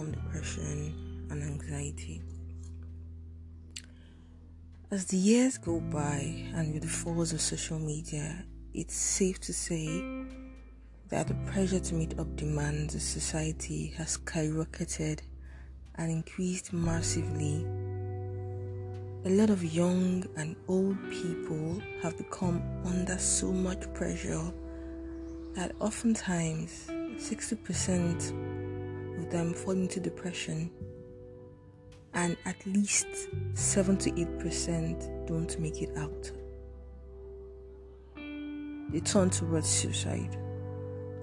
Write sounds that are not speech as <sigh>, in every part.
overcome depression and anxiety. As the years go by and with the falls of social media, it's safe to say that the pressure to meet up demands of society has skyrocketed and increased massively a lot of young and old people have become under so much pressure that oftentimes 60% them fall into depression and at least 7 to 8% don't make it out. They turn towards suicide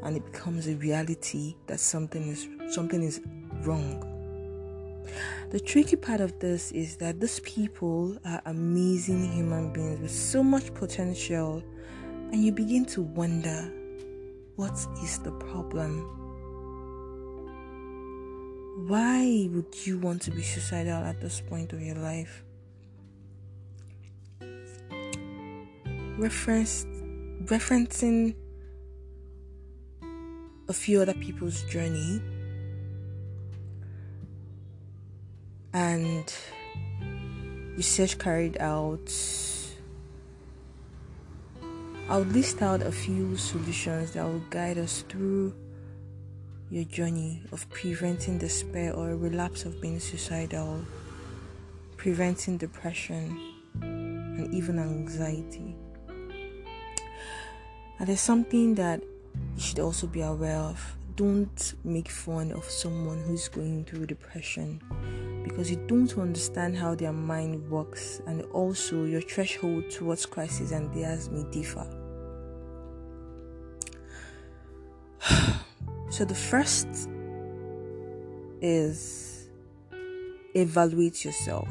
and it becomes a reality that something is something is wrong the tricky part of this is that these people are amazing human beings with so much potential, and you begin to wonder what is the problem? Why would you want to be suicidal at this point of your life? Reference, referencing a few other people's journey and research carried out, I'll list out a few solutions that will guide us through your journey of preventing despair or a relapse of being suicidal, preventing depression, and even anxiety. And there's something that you should also be aware of. Don't make fun of someone who's going through depression because you don't understand how their mind works, and also your threshold towards crisis and theirs may differ. <sighs> <sighs> so, the first is evaluate yourself.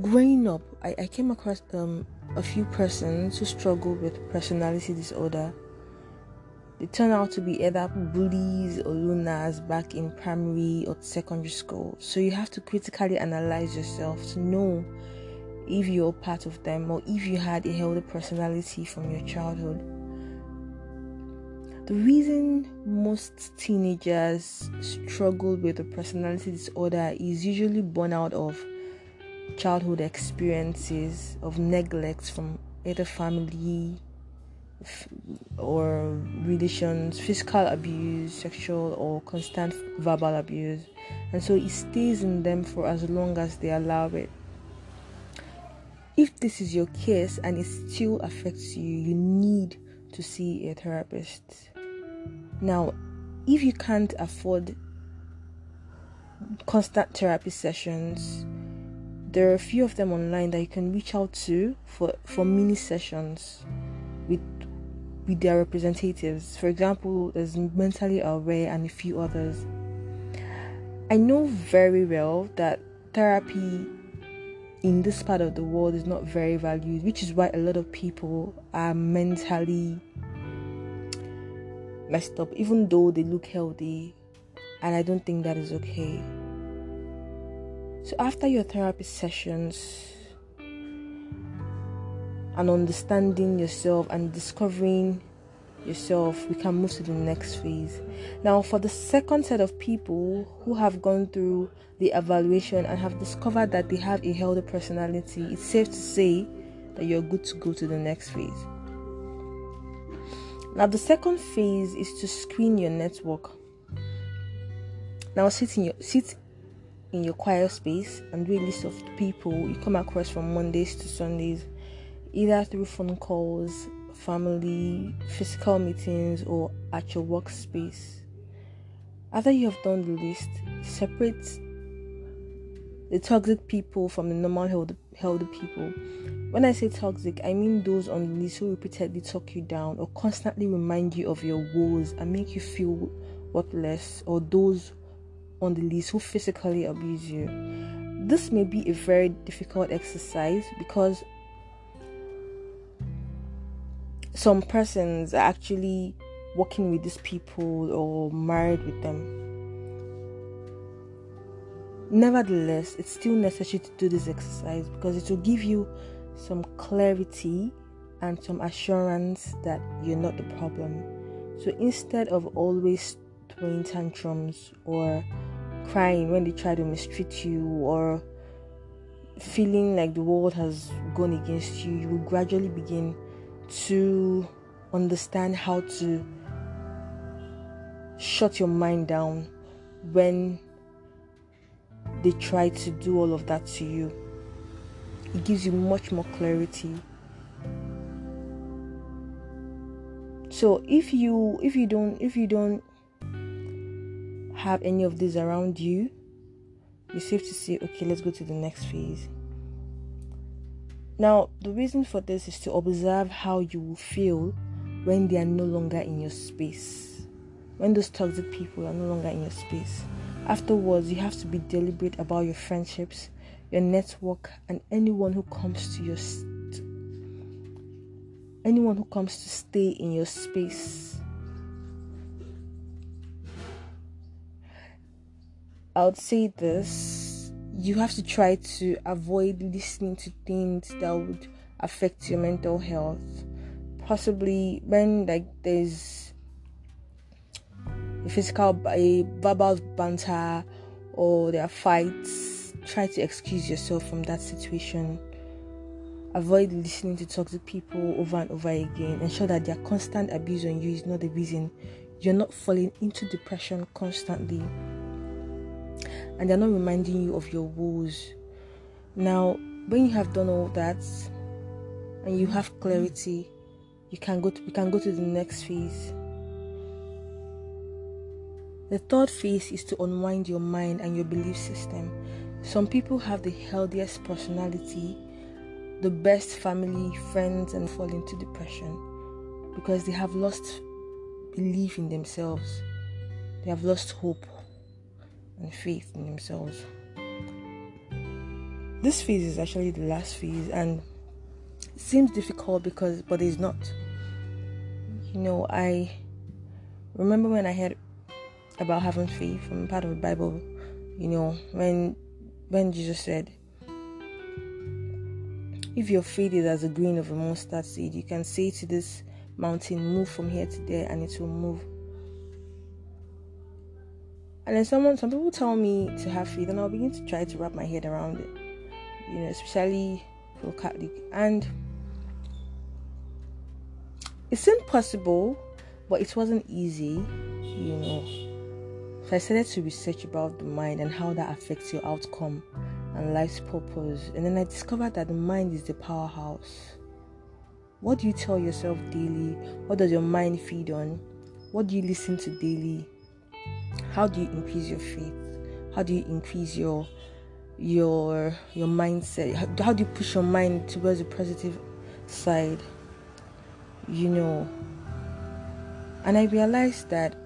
Growing up, I, I came across um, a few persons who struggle with personality disorder they turn out to be either bullies or loners back in primary or secondary school. So you have to critically analyze yourself to know if you're part of them or if you had a healthy personality from your childhood. The reason most teenagers struggle with a personality disorder is usually born out of childhood experiences of neglect from either family, or relations, physical abuse, sexual or constant verbal abuse, and so it stays in them for as long as they allow it. If this is your case and it still affects you, you need to see a therapist. Now, if you can't afford constant therapy sessions, there are a few of them online that you can reach out to for, for mini sessions with with their representatives. For example, there's mentally aware and a few others. I know very well that therapy in this part of the world is not very valued, which is why a lot of people are mentally messed up, even though they look healthy. And I don't think that is okay. So, after your therapy sessions, and understanding yourself and discovering yourself, we can move to the next phase. Now, for the second set of people who have gone through the evaluation and have discovered that they have a healthy personality, it's safe to say that you're good to go to the next phase. Now, the second phase is to screen your network. Now, sit in your sit in your quiet space and do a list of people you come across from Mondays to Sundays either through phone calls, family, physical meetings, or at your workspace. After you have done the list, separate the toxic people from the normal healthy, healthy people. When I say toxic, I mean those on the list who repeatedly talk you down or constantly remind you of your woes and make you feel worthless, or those on the list who physically abuse you. This may be a very difficult exercise because some persons are actually working with these people or married with them. Nevertheless, it's still necessary to do this exercise because it will give you some clarity and some assurance that you're not the problem. So instead of always throwing tantrums or crying when they try to mistreat you or feeling like the world has gone against you, you will gradually begin to understand how to shut your mind down when they try to do all of that to you. It gives you much more clarity. So if you if you don't if you don't have any of these around you, you're safe to say, okay, let's go to the next phase. Now, the reason for this is to observe how you will feel when they are no longer in your space. When those toxic people are no longer in your space. Afterwards, you have to be deliberate about your friendships, your network, and anyone who comes to your st- anyone who comes to stay in your space. I would say this you have to try to avoid listening to things that would affect your mental health. Possibly when like there's a physical, a verbal banter, or there are fights, try to excuse yourself from that situation. Avoid listening to toxic people over and over again. Ensure that their constant abuse on you is not the reason you're not falling into depression constantly. And they're not reminding you of your woes. Now, when you have done all that and you have clarity, you can go to, you can go to the next phase the third phase is to unwind your mind and your belief system. Some people have the healthiest personality, the best family, friends, and fall into depression because they have lost belief in themselves. They have lost hope and faith in themselves. This phase is actually the last phase and it seems difficult because but it's not. You know, I remember when I had about having faith from part of the Bible. You know, when when Jesus said, If your faith is as a grain of a mustard seed, you can say to this mountain, Move from here to there, and it will move. And then someone some people tell me to have faith, and I'll begin to try to wrap my head around it. You know, especially for Catholic. And it seemed possible, but it wasn't easy, you know. So I started to research about the mind and how that affects your outcome and life's purpose. And then I discovered that the mind is the powerhouse. What do you tell yourself daily? What does your mind feed on? What do you listen to daily? How do you increase your faith? How do you increase your your your mindset? How, how do you push your mind towards the positive side? You know. And I realized that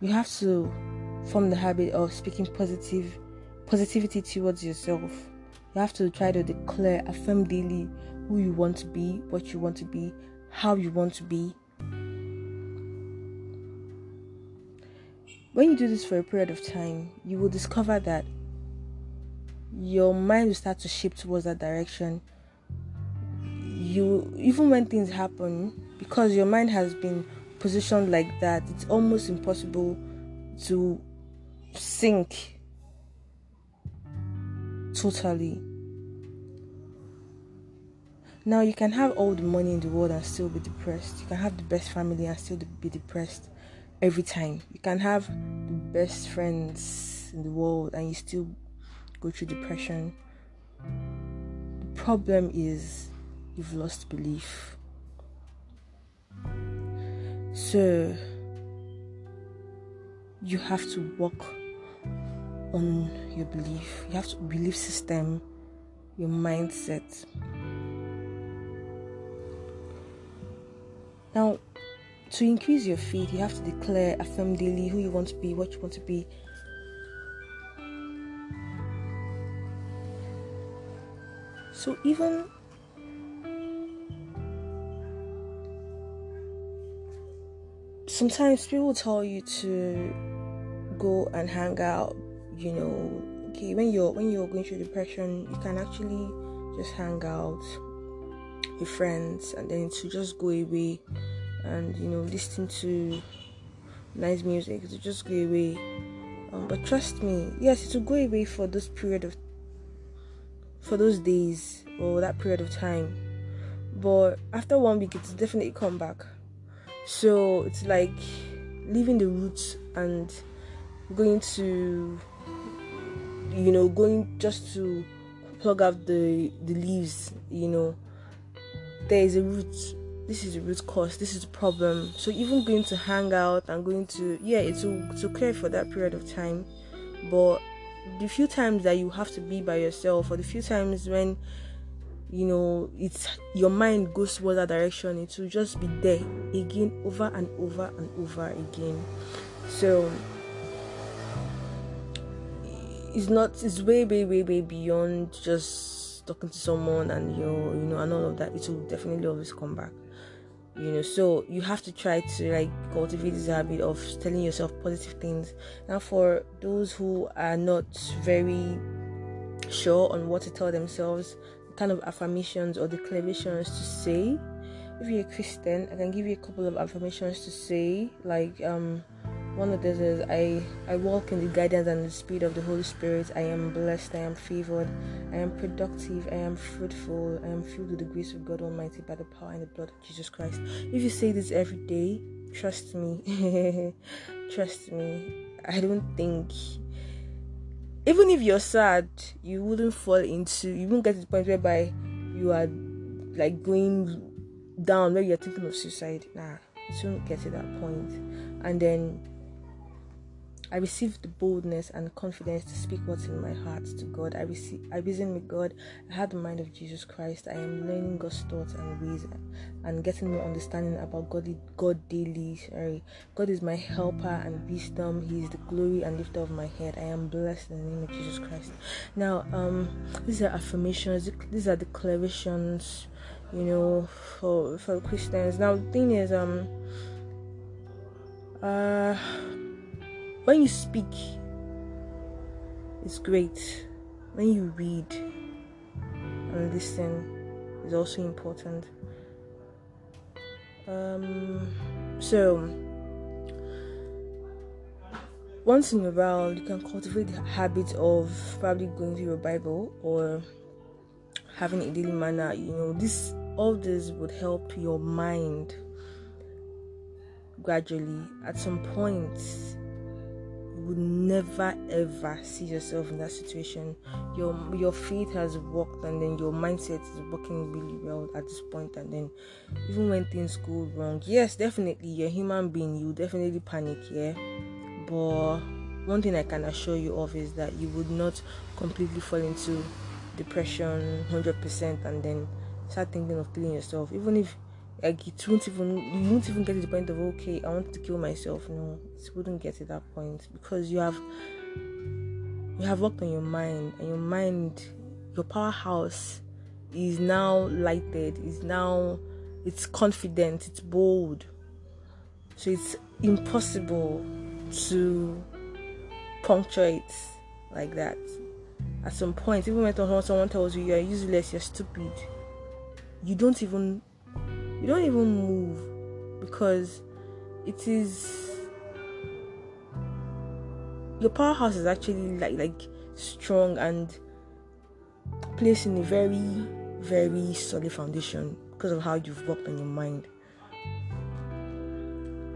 you have to form the habit of speaking positive positivity towards yourself. You have to try to declare, affirm daily who you want to be, what you want to be, how you want to be. When you do this for a period of time, you will discover that your mind will start to shift towards that direction. You even when things happen, because your mind has been positioned like that, it's almost impossible to sink totally. Now, you can have all the money in the world and still be depressed. You can have the best family and still be depressed every time. You can have the best friends in the world and you still go through depression. The problem is you've lost belief. So you have to work on your belief. You have to belief system, your mindset. Now, to increase your faith, you have to declare, affirm daily who you want to be, what you want to be. So even sometimes people tell you to go and hang out. You know, okay, when you're when you're going through depression, you can actually just hang out with friends and then to just go away and you know listen to nice music to just go away. Um, but trust me, yes, it will go away for this period of for those days or that period of time. But after one week, it's definitely come back. So it's like leaving the roots and going to, you know, going just to plug up the the leaves. You know, there is a root. This is the root cause. This is the problem. So even going to hang out and going to yeah, it's it's okay for that period of time, but the few times that you have to be by yourself or the few times when you know it's your mind goes towards that direction it will just be there again over and over and over again. So it's not it's way way way way beyond just talking to someone and you know you know and all of that. It will definitely always come back you know. So you have to try to like cultivate this habit of telling yourself positive things. Now for those who are not very sure on what to tell themselves kind of affirmations or declarations to say if you're a christian i can give you a couple of affirmations to say like um one of these is I, I walk in the guidance and the speed of the Holy Spirit. I am blessed. I am favored. I am productive. I am fruitful. I am filled with the grace of God Almighty by the power and the blood of Jesus Christ. If you say this every day, trust me. <laughs> trust me. I don't think even if you're sad, you wouldn't fall into you wouldn't get to the point whereby you are like going down where you're thinking of suicide. Nah, you won't get to that point. And then I received the boldness and confidence to speak what's in my heart to God. I receive, I reason with God. I have the mind of Jesus Christ. I am learning God's thoughts and ways and getting more understanding about God, God daily. Sorry, God is my helper and wisdom. He is the glory and lifter of my head. I am blessed in the name of Jesus Christ. Now, um, these are affirmations. These are declarations. You know, for for Christians. Now, the thing is, um, uh when you speak, it's great. When you read and listen, is also important. Um, so, once in a while, you can cultivate the habit of probably going through your Bible or having a daily manna. You know, this all this would help your mind gradually. At some point, would never ever see yourself in that situation. Your your faith has worked and then your mindset is working really well at this point. and then even when things go wrong, yes, definitely you're a human being, you definitely panic, yeah. But one thing I can assure you of is that you would not completely fall into depression 100% and then start thinking of killing yourself, even if like it won't even you won't even get to the point of okay, I want to kill myself. No, it wouldn't get to that point because you have you have worked on your mind and your mind, your powerhouse is now lighted. Is now it's confident. It's bold. So it's impossible to puncture it like that. At some point, even when someone tells you you're useless, you're stupid, you don't even you don't even move because it is your powerhouse is actually like like strong and placed in a very very solid foundation because of how you've worked on your mind.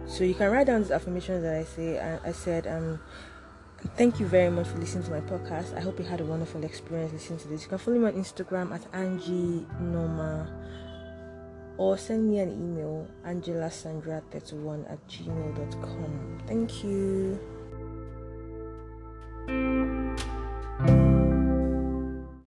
So you can write down these affirmations that i say i, I said um thank you very much for listening to my podcast. I hope you had a wonderful experience listening to this. You can follow me on instagram at angie norma or send me an email angelasandra31 at gmail.com. Thank you.